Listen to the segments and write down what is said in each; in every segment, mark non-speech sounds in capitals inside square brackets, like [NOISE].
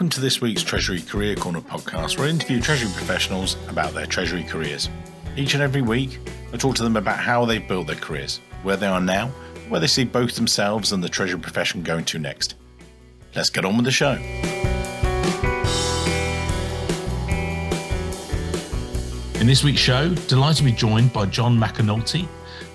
Welcome to this week's Treasury Career Corner podcast, where I interview Treasury professionals about their Treasury careers. Each and every week, I talk to them about how they've built their careers, where they are now, where they see both themselves and the Treasury profession going to next. Let's get on with the show. In this week's show, delighted to be joined by John McAnulty,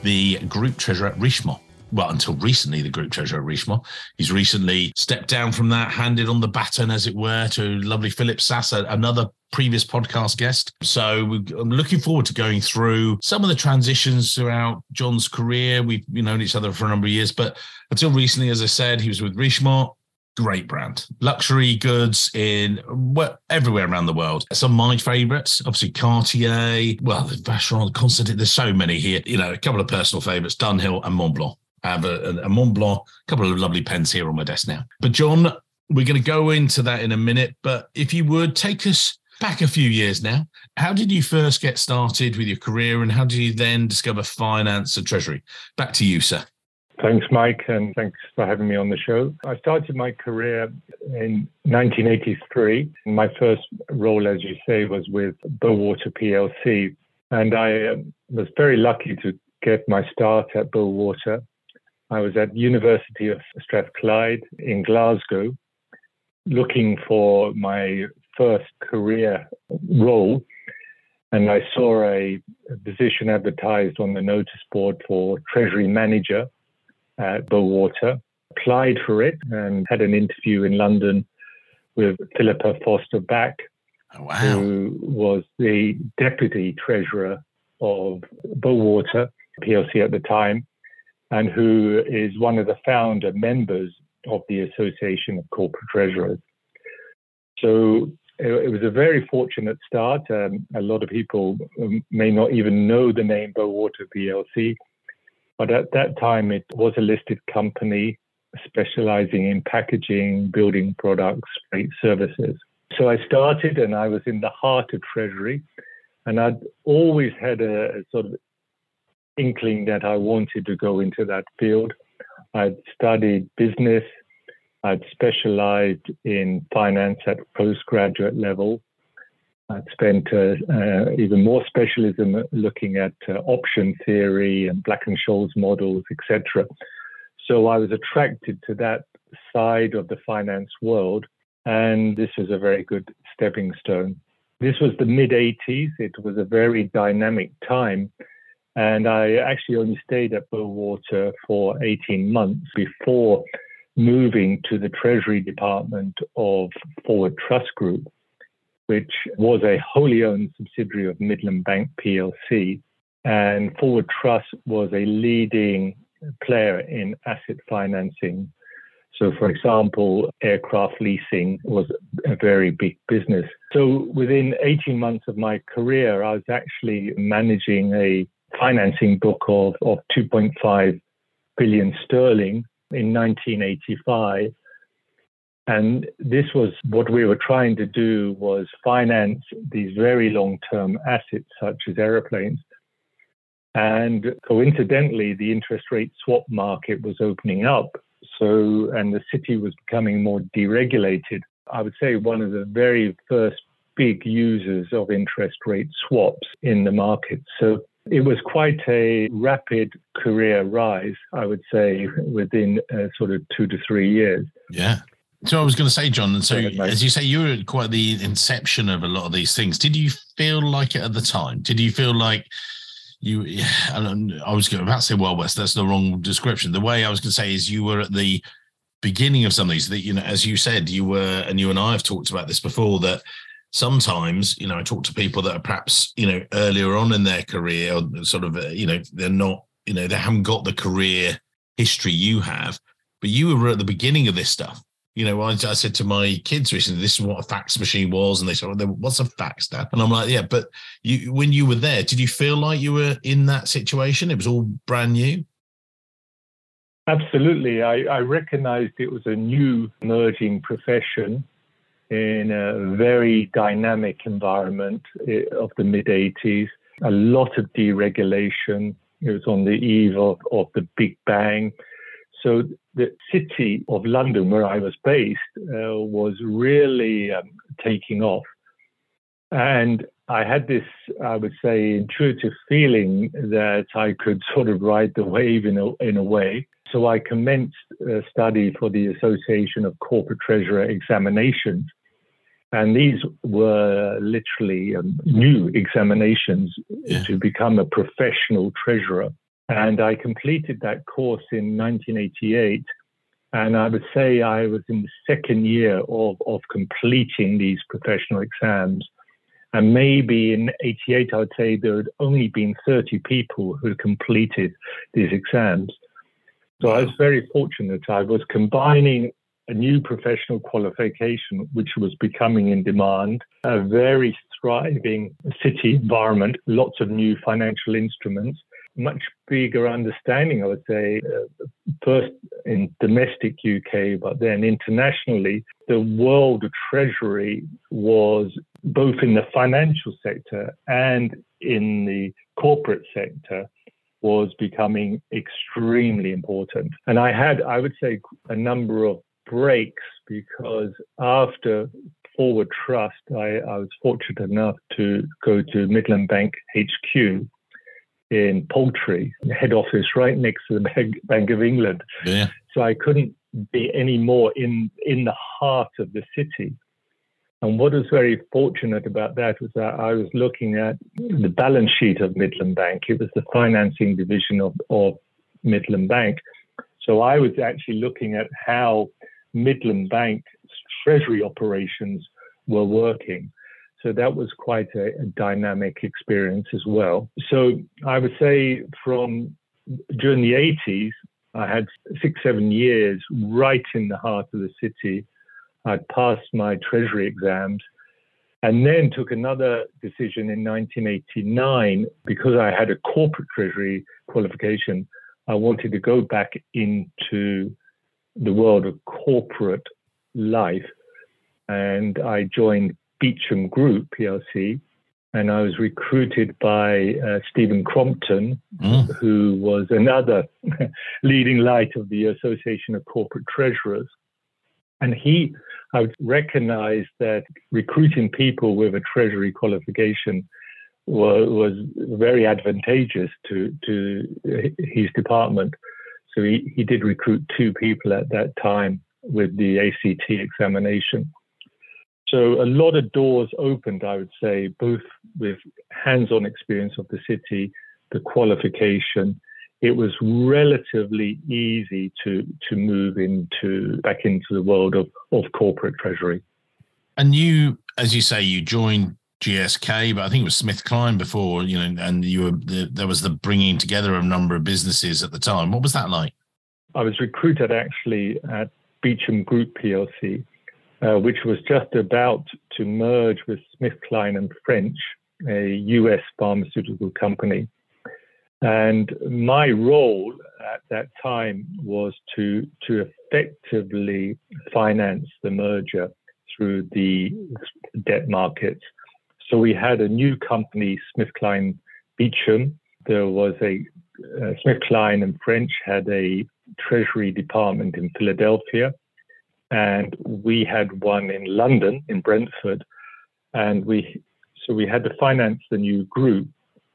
the Group Treasurer at Richemont well, until recently, the group treasurer Richemont. He's recently stepped down from that, handed on the baton, as it were, to lovely Philip Sasser, another previous podcast guest. So I'm looking forward to going through some of the transitions throughout John's career. We've known each other for a number of years, but until recently, as I said, he was with Richemont. Great brand, luxury goods in well, everywhere around the world. Some of my favourites, obviously Cartier. Well, Vacheron, Constantin. There's so many here. You know, a couple of personal favourites: Dunhill and Montblanc. Have a, a Mont Blanc, a couple of lovely pens here on my desk now. But John, we're going to go into that in a minute. But if you would take us back a few years now, how did you first get started with your career and how did you then discover finance and treasury? Back to you, sir. Thanks, Mike, and thanks for having me on the show. I started my career in 1983. My first role, as you say, was with Bowater PLC. And I um, was very lucky to get my start at Bowater I was at University of Strathclyde in Glasgow, looking for my first career role, and I saw a, position advertised on the notice board for Treasury Manager at Bowater. Applied for it and had an interview in London with Philippa Foster Back, oh, wow. who was the deputy treasurer of Bowater PLC at the time and who is one of the founder members of the Association of Corporate Treasurers. So it, was a very fortunate start. Um, a lot of people um, may not even know the name Bowater PLC, but at that time it was a listed company specializing in packaging, building products, freight services. So I started and I was in the heart of Treasury. And I'd always had a, a sort of inkling that I wanted to go into that field. I'd studied business. I'd specialized in finance at postgraduate level. I'd spent uh, uh, even more specialism looking at uh, option theory and Black and Scholes models, etc. So I was attracted to that side of the finance world, and this was a very good stepping stone. This was the mid 80s. It was a very dynamic time and I actually only stayed at Bowater for 18 months before moving to the Treasury Department of Forward Trust Group, which was a wholly owned subsidiary of Midland Bank PLC. And Forward Trust was a leading player in asset financing. So, for example, aircraft leasing was a very big business. So, within 18 months of my career, I was actually managing a financing book of, of 2.5 billion sterling in 1985. And this was what we were trying to do was finance these very long-term assets such as aeroplanes. And coincidentally, the interest rate swap market was opening up. So, and the city was becoming more deregulated. I would say one of the very first big users of interest rate swaps in the market. So it was quite a rapid career rise, I would say, within uh, sort of two to three years. Yeah. So I was going to say, John, and so as you say, you were at quite the inception of a lot of these things. Did you feel like it at the time? Did you feel like you? [SIGHS] I was going to say Wild West. That's the wrong description. The way I was going to say is you were at the beginning of some of these. That you know, as you said, you were, and you and I have talked about this before. That sometimes you know i talk to people that are perhaps you know earlier on in their career or sort of uh, you know they're not you know they haven't got the career history you have but you were at the beginning of this stuff. You know I, I said to my kids recently this is what a fax machine was and they said well, what's a fax dad? And i'm like yeah but you when you were there did you feel like you were in that situation? It was all brand new? Absolutely. I, I recognized it was a new emerging profession in a very dynamic environment eh, of the mid 80s, a lot of deregulation. It was on the eve of, of the Big Bang. So the city of London, where I was based, uh, was really um, taking off. And I had this, I would say, intuitive feeling that I could [LAUGHS] sort of ride the wave in a, in a way. So I commenced a study for the Association of Corporate Treasurer Examinations. And these were literally um, new examinations yeah. to become a professional treasurer. And I completed that course in 1988. And I would say I was in the second year of, of completing these professional exams. And maybe in 88, I would say there had only been 30 people who completed these exams. So I was very fortunate. I was combining a new professional qualification, which was becoming in demand, a very thriving city environment, lots of new financial instruments, much bigger understanding, I would say, uh, first in domestic UK, but then internationally, the world of treasury was both in the financial sector and in the corporate sector was becoming extremely important. And I had, I would say, a number of breaks because after Forward Trust, I, I was fortunate enough to go to Midland Bank HQ in Poultry, head office right next to the [LAUGHS] Bank, of England. Yeah. So I couldn't be any more in in the heart of the city. And what was very fortunate about that was that I was looking at the balance sheet of Midland Bank. It was the financing division of, of Midland Bank. So I was actually looking at how Midland Bank's treasury operations were working. So that was quite a, a, dynamic experience as well. So I would say from during the 80s, I had six, seven years right in the heart of the city. I'd passed my treasury exams and then took another decision in 1989 because I had a corporate treasury qualification. I wanted to go back into the world of corporate life. And I joined Beecham Group PLC, and I was recruited by uh, Stephen Crompton, mm. who was another [LAUGHS] leading light of the Association of Corporate Treasurers. And he, I would recognize that recruiting people with a treasury qualification was, was very advantageous to, to his department. So he, he did recruit two people at that time with the ACT examination. So a lot of doors opened, I would say, both with hands-on experience of the city, the qualification. It was relatively easy to to move into back into the world of, of corporate treasury. And you, as you say, you joined GSK, but I think it was Smith Kline before, you know, and you were the, there was the bringing together of a number of businesses at the time. What was that like? I was recruited actually at Beecham Group PLC, uh, which was just about to merge with SmithKline and French, a US pharmaceutical company. And my role at that time was to, to effectively finance the merger through the debt markets. So we had a new company, SmithKline Beecham. There was a uh, SmithKline and French had a treasury department in Philadelphia and we had one in London, in Brentford, and we so we had to finance the new group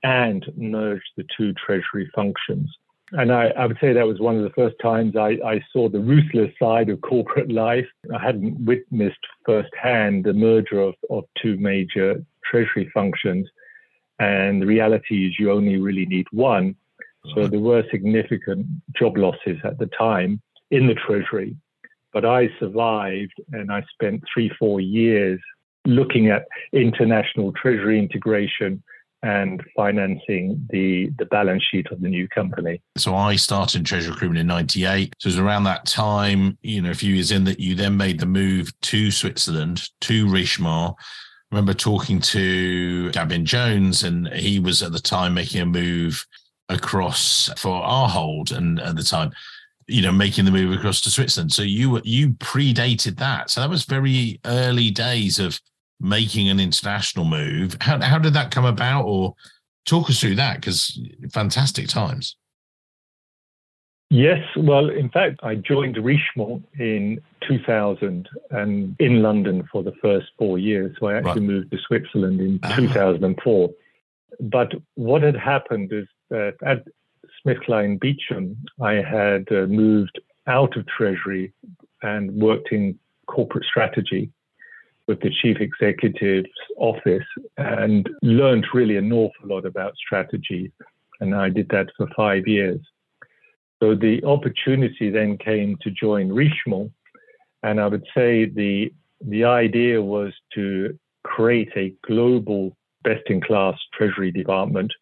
and merge the two treasury functions. And I, I, would say that was one of the first times I, I, saw the ruthless side of corporate life. I hadn't witnessed firsthand the merger of, of two major treasury functions. And the reality is you only really need one. So there were significant job losses at the time in the treasury. But I survived and I spent three, four years looking at international treasury integration and financing the the balance sheet of the new company. So I started treasury recruitment in 98. So it was around that time, you know, a few years in that you then made the move to Switzerland, to Richemont. Remember talking to Gavin Jones, and he was at the time making a move across for Ahold and at the time you know, making the move across to Switzerland. So you you predated that. So that was very early days of making an international move. How how did that come about? Or talk us through that because fantastic times. Yes, well, in fact, I joined Richemont in 2000 and in London for the first four years. So I actually right. moved to Switzerland in ah. 2004. But what had happened is that at SmithKline Beecham, I had uh, moved out of Treasury and worked in corporate strategy with the chief executive's office and learned really an awful lot about strategy. And I did that for five years. So the opportunity then came to join Richemont. And I would say the, the idea was to create a global best in class treasury department.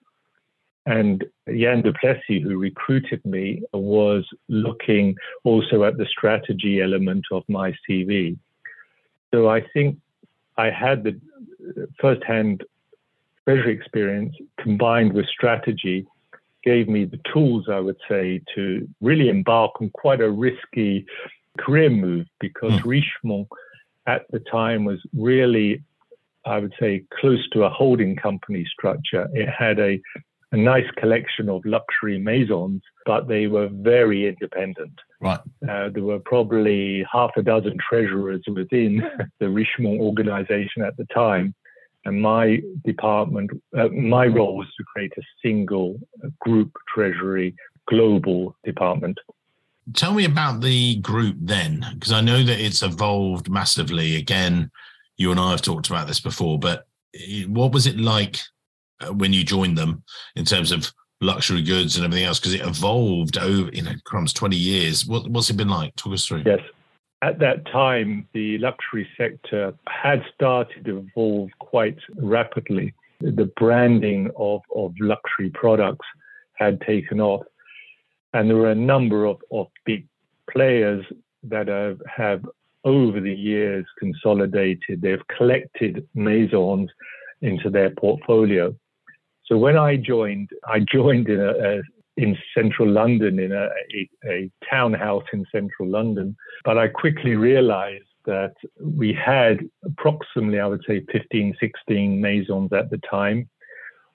And Jan du Plessis, who recruited me, was looking also at the strategy element of my CV. So I think I had the uh, first-hand treasury experience combined with strategy gave me the tools, I would say, to really embark on quite a risky career move because mm. Richemont at the time was really, I would say, close to a holding company structure. It had a, a nice collection of luxury maisons, but they were very independent. Right. Uh, there were probably half a dozen treasurers within [LAUGHS] the Richemont organization at the time. And my department, uh, my role was to create a single group treasury global department. Tell me about the group then, because I know that it's evolved massively. Again, you and I have talked about this before, but what was it like uh, when you joined them in terms of luxury goods and everything else? Because it evolved over, you know, crumbs, 20 years. What, what's it been like? Talk us through. Yes at that time, the luxury sector had started to evolve quite rapidly. The branding of, of luxury products had taken off. And there were a number of, of big players that have, have, over the years, consolidated. They've collected maisons into their portfolio. So when I joined, I [LAUGHS] joined in a, a in central London, in a, a, a townhouse in central London. But I quickly realized that we had approximately, I would say, 15, 16 maisons at the time.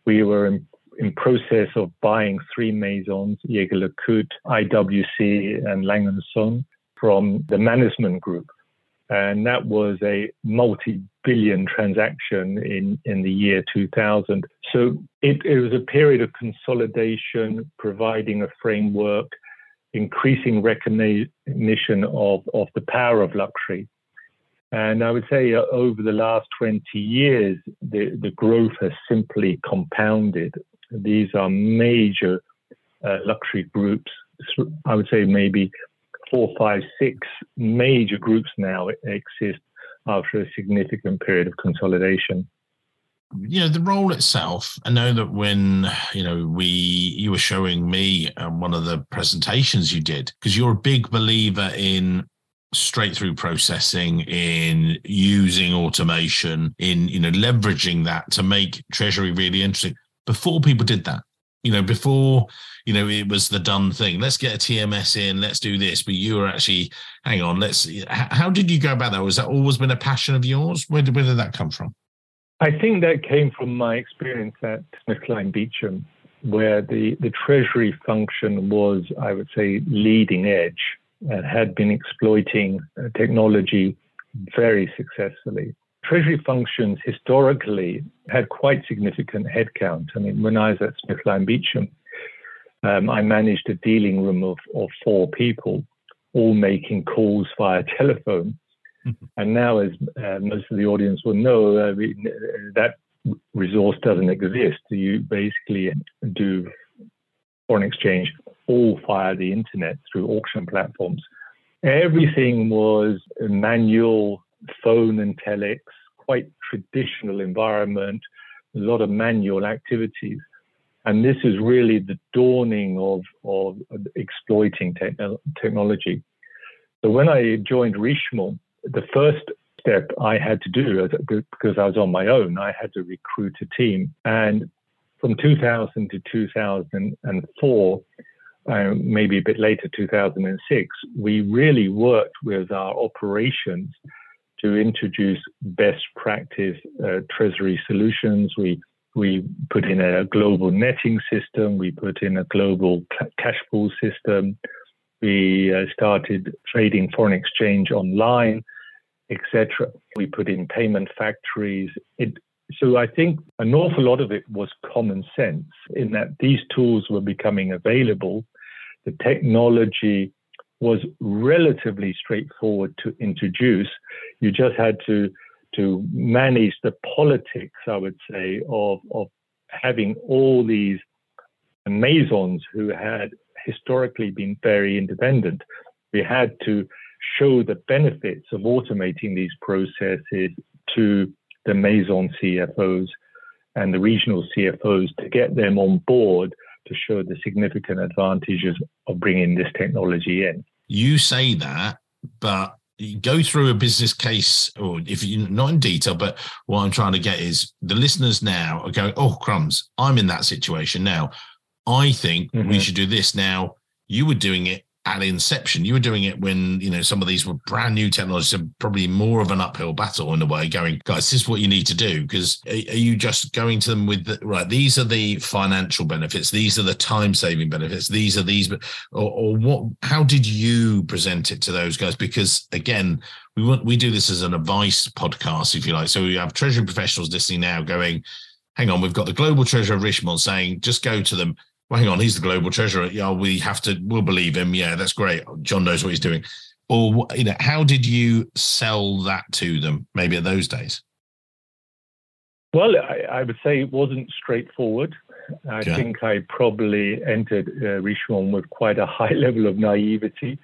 We were in, in process of buying three maisons, Jaeger LeCoultre, IWC, and Lang & Son, from the management group. And that was a multi billion transaction in, in the year 2000. So it, it was a period of consolidation, providing a framework, increasing recognition of, of the power of luxury. And I would say uh, over the last 20 years, the, the growth has simply compounded. These are major uh, luxury groups. I would say maybe four, five, six major groups now exist after a significant period of consolidation. You know, the role itself, I know that when, you know, we, you were showing me um, one of the presentations you did, because you're a big believer in straight through processing in using automation in you know leveraging that to make treasury really interesting before people did that you know before you know it was the done thing. Let's get a tms in let's do this but you were actually hang on let's how did you go about that? Was that always been a passion of yours? Where did, where did that come from? I think that came from my experience at smithkline beecham where the, the treasury function was i would say leading edge and had been exploiting uh, technology very successfully Treasury functions historically had quite significant headcount. I mean, when I was at SmithKline Beecham, um, I managed a dealing room of, of four people, all making calls via [LAUGHS] telephone. Mm-hmm. And now, as uh, most of the audience will know, uh, that resource doesn't exist. You basically do foreign exchange all via the internet through auction platforms. Everything was manual phone and telex, quite traditional environment, a lot of manual activities. And this is really the dawning of, of exploiting te- technology. So when I joined Richemont, the first step I had to do, because I was on my own, I had to recruit a team. And from 2000 to 2004, uh, maybe a bit later, 2006, we really worked with our operations to introduce best practice uh, treasury solutions. We we put in a global netting system. We put in a global cash pool system. We uh, started trading foreign exchange online, etc. We put in payment factories. It, so I think an awful lot of it was common sense in that these tools were becoming available. The technology was relatively straightforward to introduce. You just had to to manage the politics, I would say, of of having all these Maisons who had historically been very independent. We had to show the benefits of automating these processes to the Maison CFOs and the regional CFOs to get them on board to show the significant advantages of bringing this technology in. You say that, but go through a business case, or if you not in detail, but what I'm trying to get is the listeners now are going, oh, crumbs, I'm in that situation now. I think mm-hmm. we should do this now. You were doing it at inception. You were doing it when you know some of these were brand new technologies, so probably more of an uphill battle in a way. Going, guys, this is what you need to do. Because are, are you just going to them with the, right? These are the financial benefits. These are the time saving benefits. These are these. Or, or what? How did you present it to those guys? Because again, we want we do this as an advice podcast, if you like. So we have treasury professionals listening now, going, hang on, we've got the global treasurer of Richemont saying, just go to them well, hang on, he's the global treasurer. Yeah, we have to, we'll believe him. Yeah, that's great. John knows what he's doing. Or, you know, how did you sell that to them maybe at those days? Well, I, I would say it wasn't straightforward. I okay. think I probably entered uh, Richemont with quite a high [LAUGHS] level of naivety.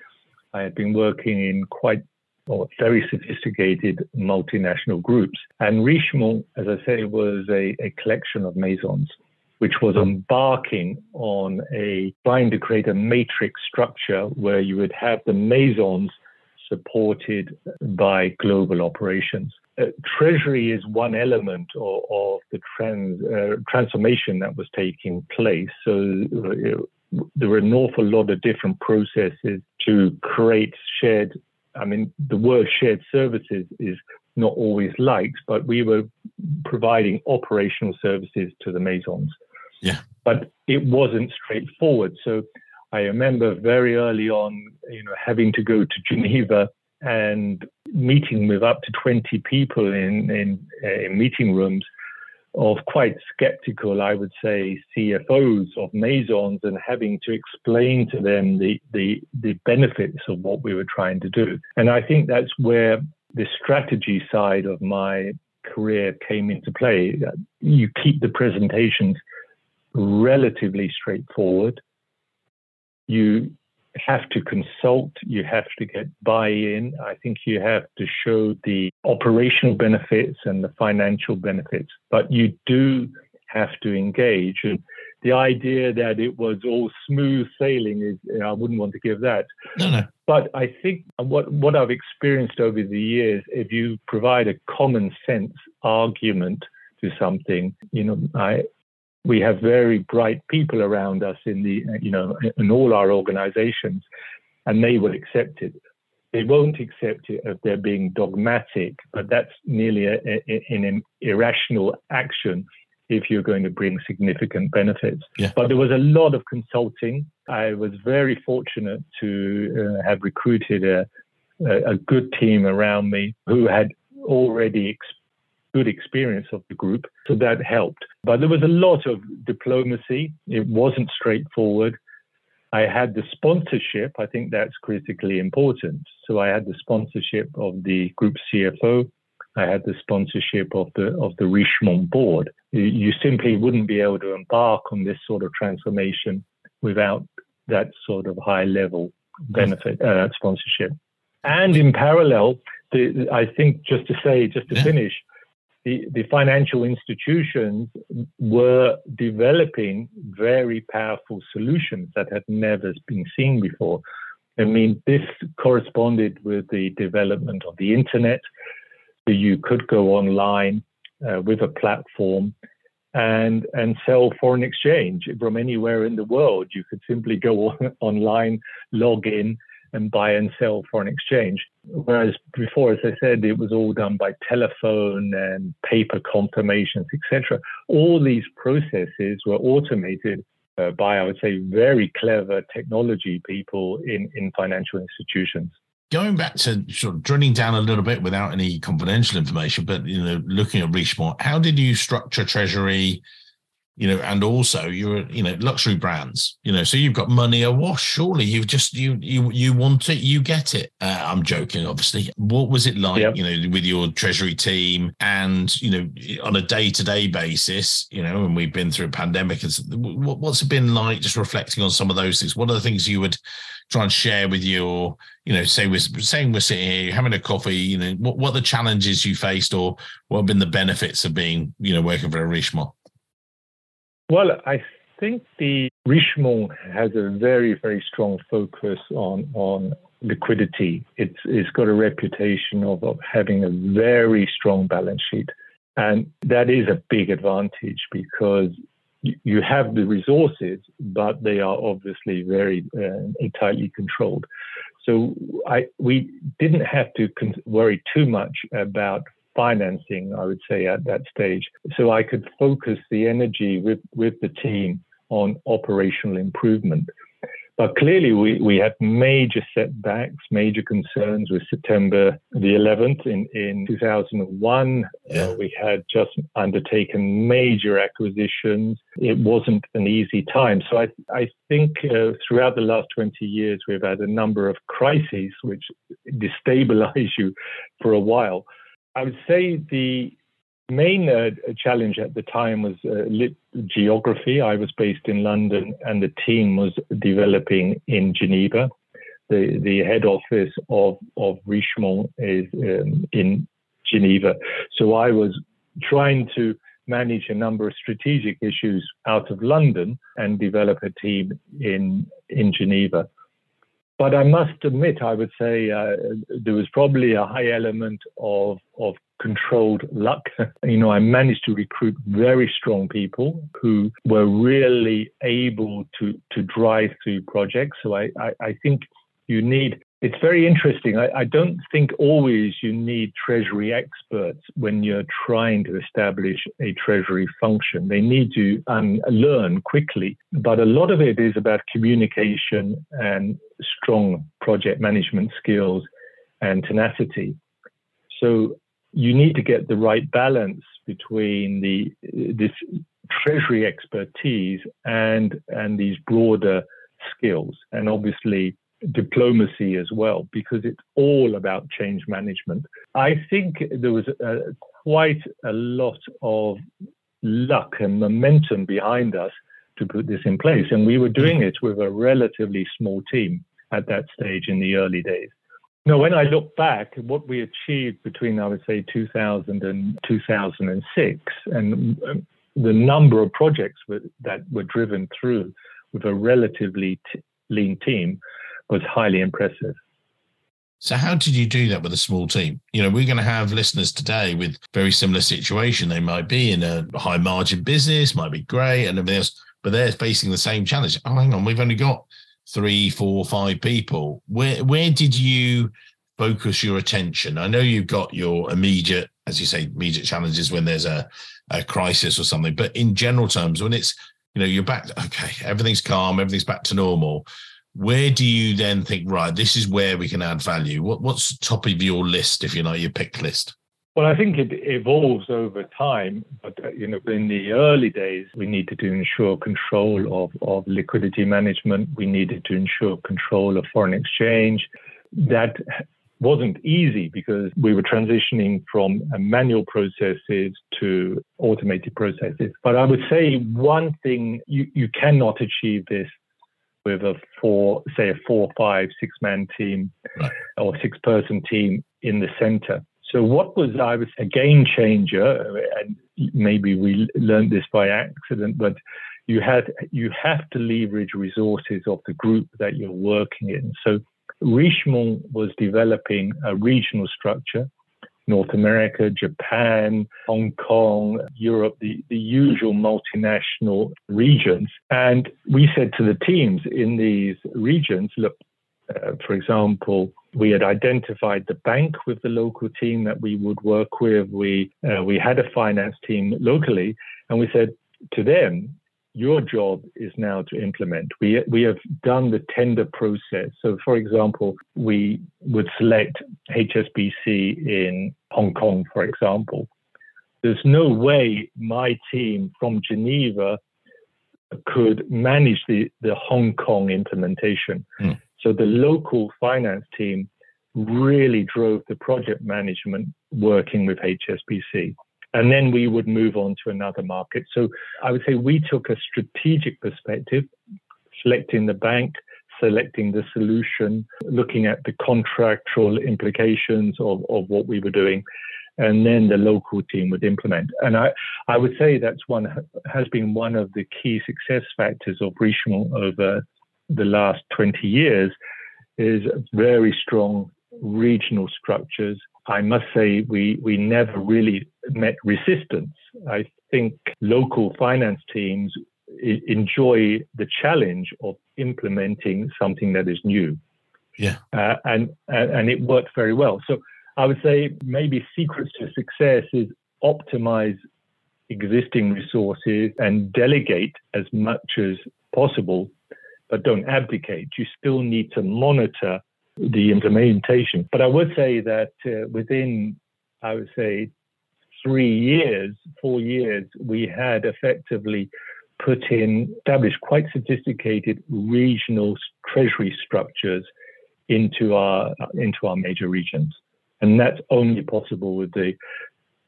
I had been working in quite or very sophisticated multinational groups. And Richemont, as I say, was a, a collection of maisons which was embarking on a trying to create a matrix structure where you would have the maisons supported by global operations. Uh, treasury is one element of, of the trans, uh, transformation that was taking place. So uh, there were an awful lot of different processes to create shared. I mean, the word shared services is not always liked, but we were providing operational services to the maisons. Yeah. But it wasn't straightforward. So I remember very early on, you know, having to go to Geneva and meeting with up to 20 people in, in, uh, in meeting rooms of quite skeptical, I would say, CFOs of Maisons and having to explain to them the, the, the benefits of what we were trying to do. And I think that's where the strategy side of my career came into play. You keep the presentations relatively straightforward. You have to consult, you have to get buy in. I think you have to show the operational benefits and the financial benefits, but you do have to engage. And the idea that it was all smooth sailing is, I wouldn't want to give that. No, no. But I think what, what I've experienced over the years, if you provide a common sense argument to something, you know, I, we have very bright people around us in the you know in all our organizations and they will accept it. They won't accept it if they're being dogmatic but that's nearly a, a, an irrational action if you're going to bring significant benefits. Yeah. but there was a lot of consulting. I was very fortunate to uh, have recruited a, a, a good team around me who had already good experience of the group. So that helped. But there was a lot of diplomacy. It wasn't straightforward. I had the sponsorship. I think that's critically important. So I had the sponsorship of the group CFO. I had the sponsorship of the of the Richemont board. You simply wouldn't be able to embark on this sort of transformation without that sort of high level benefit uh, sponsorship. And in parallel, the, I think just to say, just to finish, the, the financial institutions were developing very powerful solutions that had never been seen before. I mean, this corresponded with the development of the internet. So you could go online uh, with a platform and and sell foreign exchange from anywhere in the world. You could simply go on, [LAUGHS] online, log in, and buy and sell foreign exchange. Whereas before, as I said, it was all done by telephone and paper confirmations, etc. All these processes were automated uh, by, I would say, very clever technology people in, in financial institutions. Going back to sort of drilling down a little bit without any confidential information, but you know, looking at Richemont, how did you structure treasury? You know, and also you're, you know, luxury brands, you know, so you've got money awash. Surely you've just you you you want it, you get it. Uh, I'm joking, obviously. What was it like, yep. you know, with your treasury team, and you know, on a day to day basis, you know, and we've been through a pandemic, and what's it been like? Just reflecting on some of those things. What are the things you would try and share with your, you know, say we're saying we're sitting here having a coffee, you know, what what are the challenges you faced, or what have been the benefits of being, you know, working for a Richemont? Well, I think the Richemont has a very, very strong focus on on liquidity. It's it's got a reputation of, of having a very strong balance sheet, and that is a big advantage because you have the resources, but they are obviously very uh, tightly controlled. So I we didn't have to con- worry too much about financing, I would say, at that stage. So I could focus the energy with, with the team on operational improvement. But clearly, we, we had major setbacks, major concerns with September the 11th in, in 2001. Yeah. Uh, we had just undertaken major acquisitions. It wasn't an easy time. So I, I think uh, throughout the last 20 years, we've had a number of crises which destabilize [LAUGHS] you for a while. I would say the main uh, challenge at the time was uh, geography. I was based in London, and the team was developing in Geneva. The the head office of of Richemont is um, in Geneva, so I was trying to manage a number of strategic issues out of London and develop a team in in Geneva. But I must admit, I would say uh, there was probably a high element of of controlled luck. [LAUGHS] you know, I managed to recruit very strong people who were really able to to drive through projects. So I I, I think you need it's very interesting. I, I, don't think always you need treasury experts when you're trying to establish a treasury function. They need to um, learn quickly, but a lot of it is about communication and strong project management skills and tenacity. So you need to get the right balance between the this treasury expertise and and these broader skills. And obviously diplomacy as well, because it's all about change management. I think there was a, quite a lot of luck and momentum behind us to put this in place. And we were doing it with a relatively small team at that stage in the early days. Now, when I look back, what we achieved between, I would say, 2000 and 2006, and um, the number of projects that were driven through with a relatively t- lean team was highly impressive. So how did you do that with a small team? You know, we're going to have listeners today with very similar situation. They might be in a high margin business, might be great and everything else, but they're facing the same challenge. Oh, hang on, we've only got three, four, five people. Where where did you focus your attention? I know you've got your immediate, as you say, immediate challenges when there's a, a crisis or something, but in general terms, when it's you know you're back, okay, everything's calm, everything's back to normal where do you then think right this is where we can add value what, what's top of your list if you know your pick list? Well i think it evolves over time but uh, you know in the early days we needed to ensure control of, of liquidity management. We needed to ensure control of foreign exchange. That wasn't easy because we were transitioning from manual processes to automated processes. But I would say one thing you, you cannot achieve this with a four, say a four, five, six man team right. or six person team in the center. So what was I was a game changer, and maybe we learned this by accident, but you had you have to leverage resources of the group that you're working in. So Richemont was developing a regional structure North America, Japan, Hong Kong, Europe, the, the usual multinational regions. And we said to the teams in these regions, look, uh, for example, we had identified the bank with the local team that we would work with. We uh, we had a finance team locally, and we said to them, your job is now to implement. We, we have done the tender process. So, for example, we would select HSBC in Hong Kong, for example. There's no way my team from Geneva could manage the, the Hong Kong implementation. Mm. So the local finance team really drove the project management working with HSBC. And then we would move on to another market. So I would say we took a strategic perspective, selecting the bank, selecting the solution, looking at the contractual implications of, of what we were doing, and then the local team would implement. And I, I would say that's one has been one of the key success factors of Richemont over the last 20 years is very strong regional structures. I must say we, we never really met resistance. I think local finance teams enjoy the challenge of implementing something that is new. Yeah. Uh, and, and it worked very well. So I would say maybe secrets to success is optimize existing resources and delegate as much as possible, but don't abdicate. You still need to monitor the implementation. But I would say that uh, within, I would say, three years, four years, we had effectively put in, established quite sophisticated regional treasury structures into our into our major regions, and that's only possible with the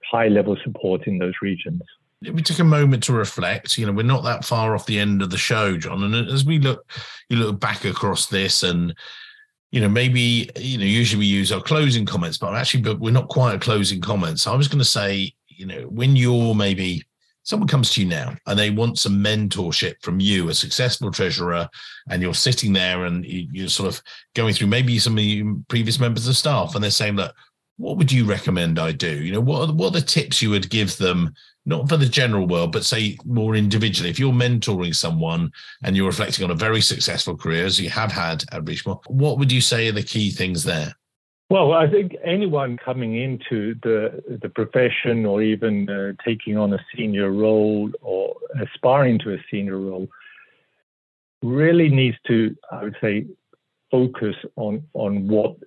high level support in those regions. We take a moment to reflect. You know, we're not that far off the end of the show, John. And as we look, you look back across this, and you know, maybe, you know, usually we use our closing comments, but actually, but we're not quite a closing comments. I was going to say, you know, when you're maybe someone comes to you now and they want some mentorship from you, a successful treasurer, and you're sitting there and you're sort of going through maybe some of your previous members of staff, and they're saying, look, what would you recommend I do? You know, what are, what are the tips you would give them not for the general world, but say more individually. If you're mentoring someone and you're reflecting on a very successful career, as you have had at Richemont, what would you say are the key things there? Well, I think anyone coming into the the profession or even uh, taking on a senior role or aspiring to a senior role really needs to, I would say, focus on on what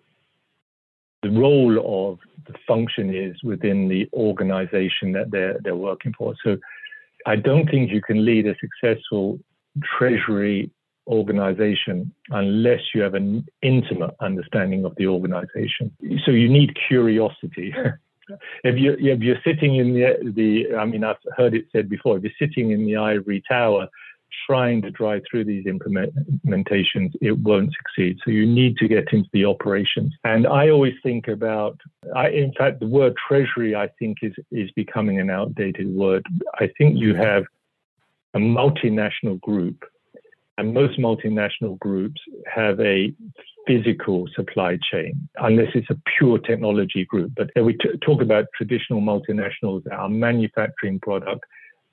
the role of the function is within the organization that they're they're working for. So I don't think you can lead a successful treasury organization unless you have an intimate understanding of the organization. So you need curiosity. [LAUGHS] if you if you're sitting in the the I mean I've heard it said before, if you're sitting in the ivory tower trying to drive through these implementations, it won't succeed. So you need to get into the operations. And I always think about, I, in fact, the word treasury, I think, is, is becoming an outdated word. I think you have a multinational group, and most multinational groups have a physical supply chain, unless it's a pure technology group. But we t- talk about traditional multinationals that are manufacturing product,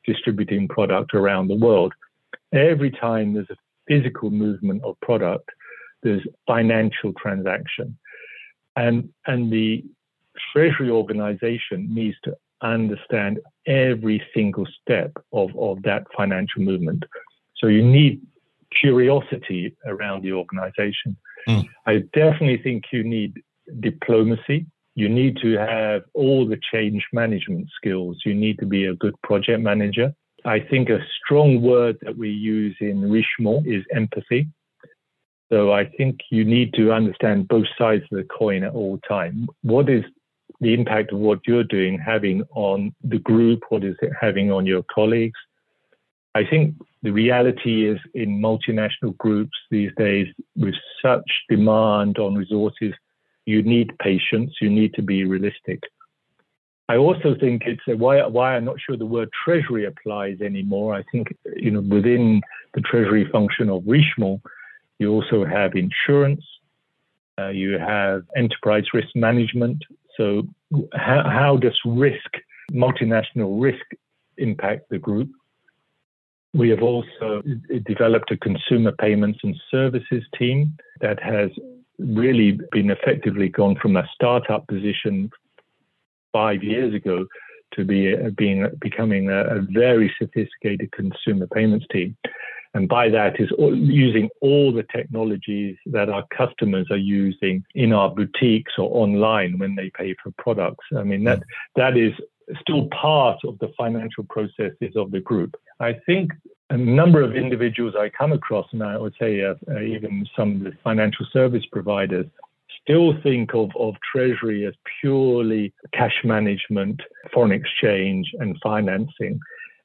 distributing product around the world every time there's a physical movement of product, there's financial transaction. And, and the treasury organization needs to understand every single step of, of that financial movement. So you need curiosity around the organization. Mm. I definitely think you need diplomacy. You need to have all the change management skills. You need to be a good project manager. I think a strong word that we use in Richemont is empathy. So I think you need to understand both sides of the coin at all time. What is the impact of what you're doing having on the group? What is it having on your colleagues? I think the reality is in multinational groups these days, with such demand on resources, you need patience, you need to be realistic. I also think it's a, why why I'm not sure the word treasury applies anymore. I think you know within the treasury function of Richemont, you also have insurance, uh, you have enterprise risk management. So how, how does risk, multinational risk, impact the group? We have also developed a consumer payments and services team that has really been effectively gone from a startup position five years ago to be being becoming a, a very sophisticated consumer payments team. And by that is using all the technologies that our customers are using in our boutiques or online when they pay for products. I mean, that, that is still part of the financial processes of the group. I think a number of individuals I come across, and I would say uh, uh, even some of the financial service providers, still think of, of treasury as purely cash management, foreign exchange, and financing.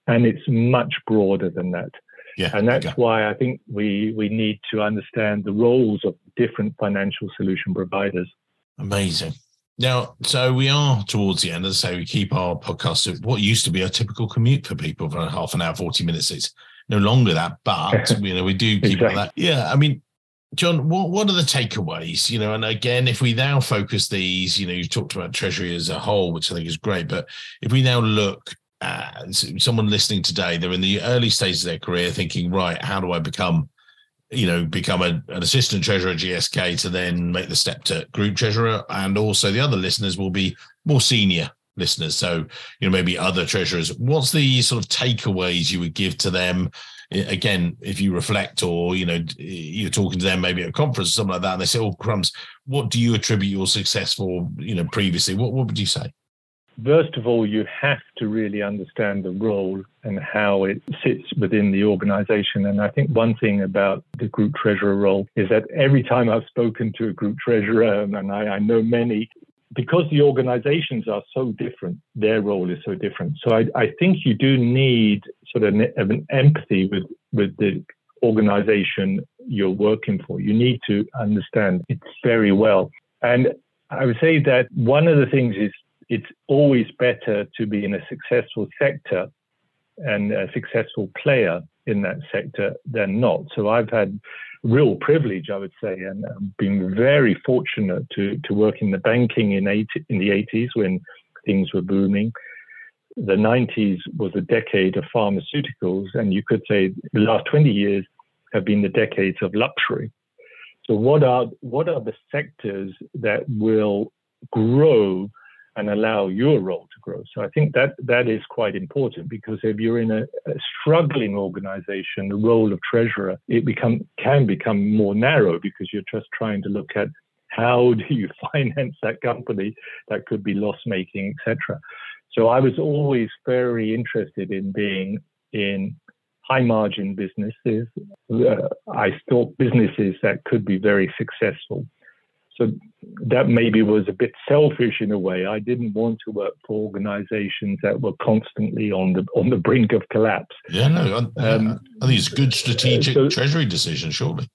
And it's much broader than that. Yeah, and that's okay. why I think we, we need to understand the roles of different financial solution providers. Amazing. Now, so we are towards the end. As I say, we keep our podcast what used to be a typical commute for people for half an hour, 40 minutes. It's no longer that, but [LAUGHS] you know, we do keep exactly. that. Yeah. I mean, John, what, what are the takeaways? You know, and again, if we now focus these, you know, you talked about Treasury as a whole, which I think is great, but if we now look at someone listening today, they're in the early stages of their career thinking, right, how do I become, you know, become a, an assistant treasurer at GSK to then make the step to group treasurer? And also the other listeners will be more senior listeners. So, you know, maybe other treasurers. What's the sort of takeaways you would give to them? Again, if you reflect or, you know, you're talking to them maybe at a conference or something like that, and they say, oh, crumbs, what do you attribute your success for, you know, previously? What, what would you say? First of all, you have to really understand the role and how it sits within the organization. And I think one thing about the group treasurer role is that every time I've spoken to a group treasurer, and I, I know many, because the organizations are so different, their role is so different. So I, I think you do need sort of an, an empathy with, with the organization you're working for. You need to understand it very well. And I would say that one of the things is it's always better to be in a successful sector and a successful player in that sector than not. So I've had real privilege, I would say, and I've been very fortunate to, to work in the banking in, 80, in the 80s when things were booming. The 90s was a decade of pharmaceuticals, and you could say the last 20 years have been the decades of luxury. So, what are what are the sectors that will grow and allow your role to grow. So I think that that is quite important because if you're in a, a struggling organization, the role of treasurer it become can become more narrow because you're just trying to look at how [LAUGHS] do you finance that company that could be loss making, etc. So I was always very interested in being in high margin businesses. Uh, I thought businesses that could be very successful. So that maybe was a bit selfish in a way. I didn't want to work for organizations that were constantly on the on the brink of collapse. Yeah, no, I, um, I think it's good strategic so, treasury decision, surely,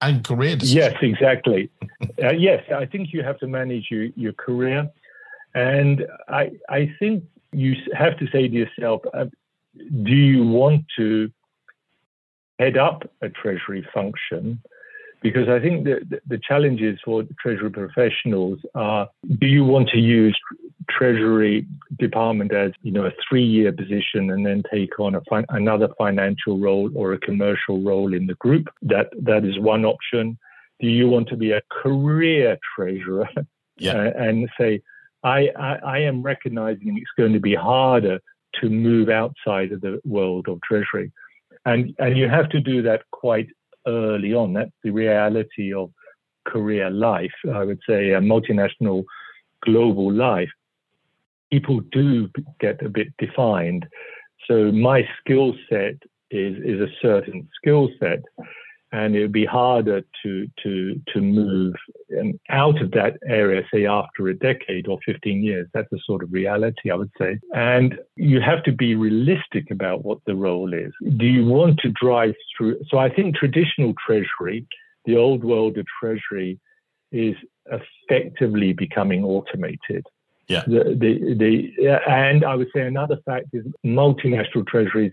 and career decision. Yes, exactly. uh, yes, I think you have to manage your, your career, and I I think you have to say to yourself, uh, do you want to head up a treasury function? Because I think that the challenges for treasury professionals are: do you want to use treasury department as you know a three-year position and then take on a fi- another financial role or a commercial role in the group? That that is one option. Do you want to be a career treasurer yeah. [LAUGHS] and say, I, I, I am recognizing it's going to be harder to move outside of the world of treasury, and and you have to do that quite early on. That's the reality of career life. I would say a multinational global life. People do get a bit defined. So my skill set is, is a certain skill set and it would be harder to to to move out of that area, say after a decade or 15 years. That's a sort of reality, I would say. And you have to be realistic about what the role is. Do you want to drive through? So I think traditional treasury, the old world of treasury, is effectively becoming automated. Yeah. The, the, the, and I would say another fact is multinational treasuries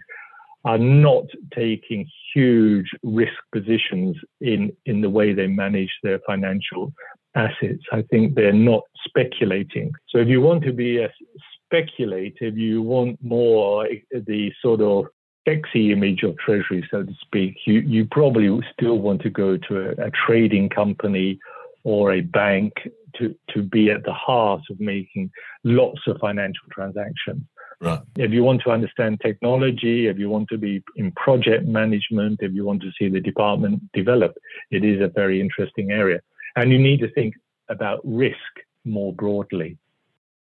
are not taking huge risk positions in, in the way they manage their financial assets. I think they're not speculating. So if you want to be a speculative, you want more eh, the sort of sexy image of treasury, so to speak, you, you probably still want to go to a, a trading company or a bank to, to be at the heart of making lots of financial transactions. Right. If you want to understand technology, if you want to be in project management, if you want to see the department develop, it is a very interesting area. And you need to think about risk more broadly.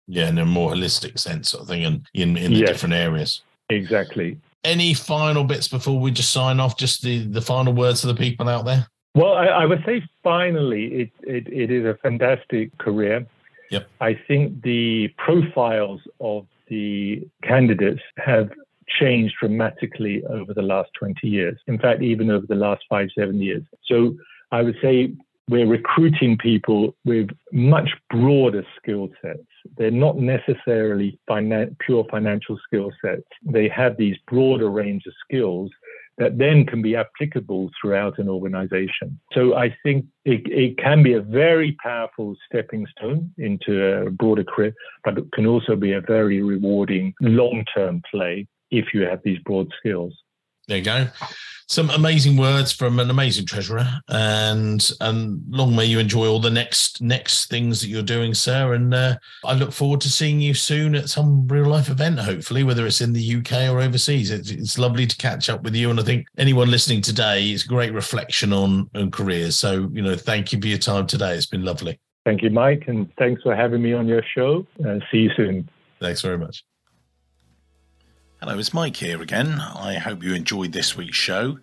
Yeah, in a more holistic sense, sort of thing, and in, in the Yes. different areas. Exactly. Any final bits before we just sign off? Just the, the final words to the people out there? Well, I, I would say finally, it, it, it is a fantastic career. Yep. I think the profiles of the candidates have changed dramatically over the last 20 years. In fact, even over the last five, seven years. So I would say we're recruiting people with much broader skill sets. They're not necessarily finan- pure financial skill sets. They have these broader range of skills that then can be applicable throughout an organization. So I think it, it can be a very powerful stepping stone into a broader career, but it can also be a very rewarding long term play if you have these broad skills. There you go. Some amazing words from an amazing treasurer, and and long may you enjoy all the next next things that you're doing, sir. And uh, I look forward to seeing you soon at some real life event, hopefully, whether it's in the UK or overseas. It's, it's lovely to catch up with you, and I think anyone listening today, it's a great reflection on on careers. So you know, thank you for your time today. It's been lovely. Thank you, Mike, and thanks for having me on your show. Uh, see you soon. Thanks very much. Hello, it's Mike here again. I hope you enjoyed this week's show.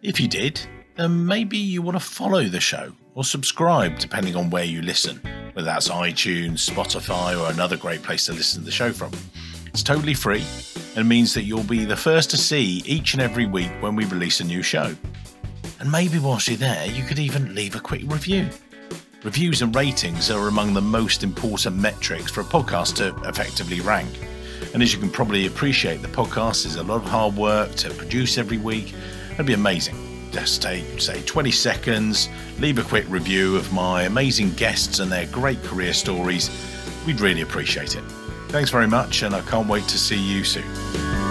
If you did, then maybe you want to follow the show or subscribe, depending on where you listen, whether that's iTunes, Spotify, or another great place to listen to the show from. It's totally free and means that you'll be the first to see each and every week when we release a new show. And maybe whilst you're there, you could even leave a quick review. Reviews and ratings are among the most important metrics for a podcast to effectively rank. And as you can probably appreciate, the podcast is a lot of hard work to produce every week. It'd be amazing. Just take, say, 20 seconds, leave a quick review of my amazing guests and their great career stories. We'd really appreciate it. Thanks very much, and I can't wait to see you soon.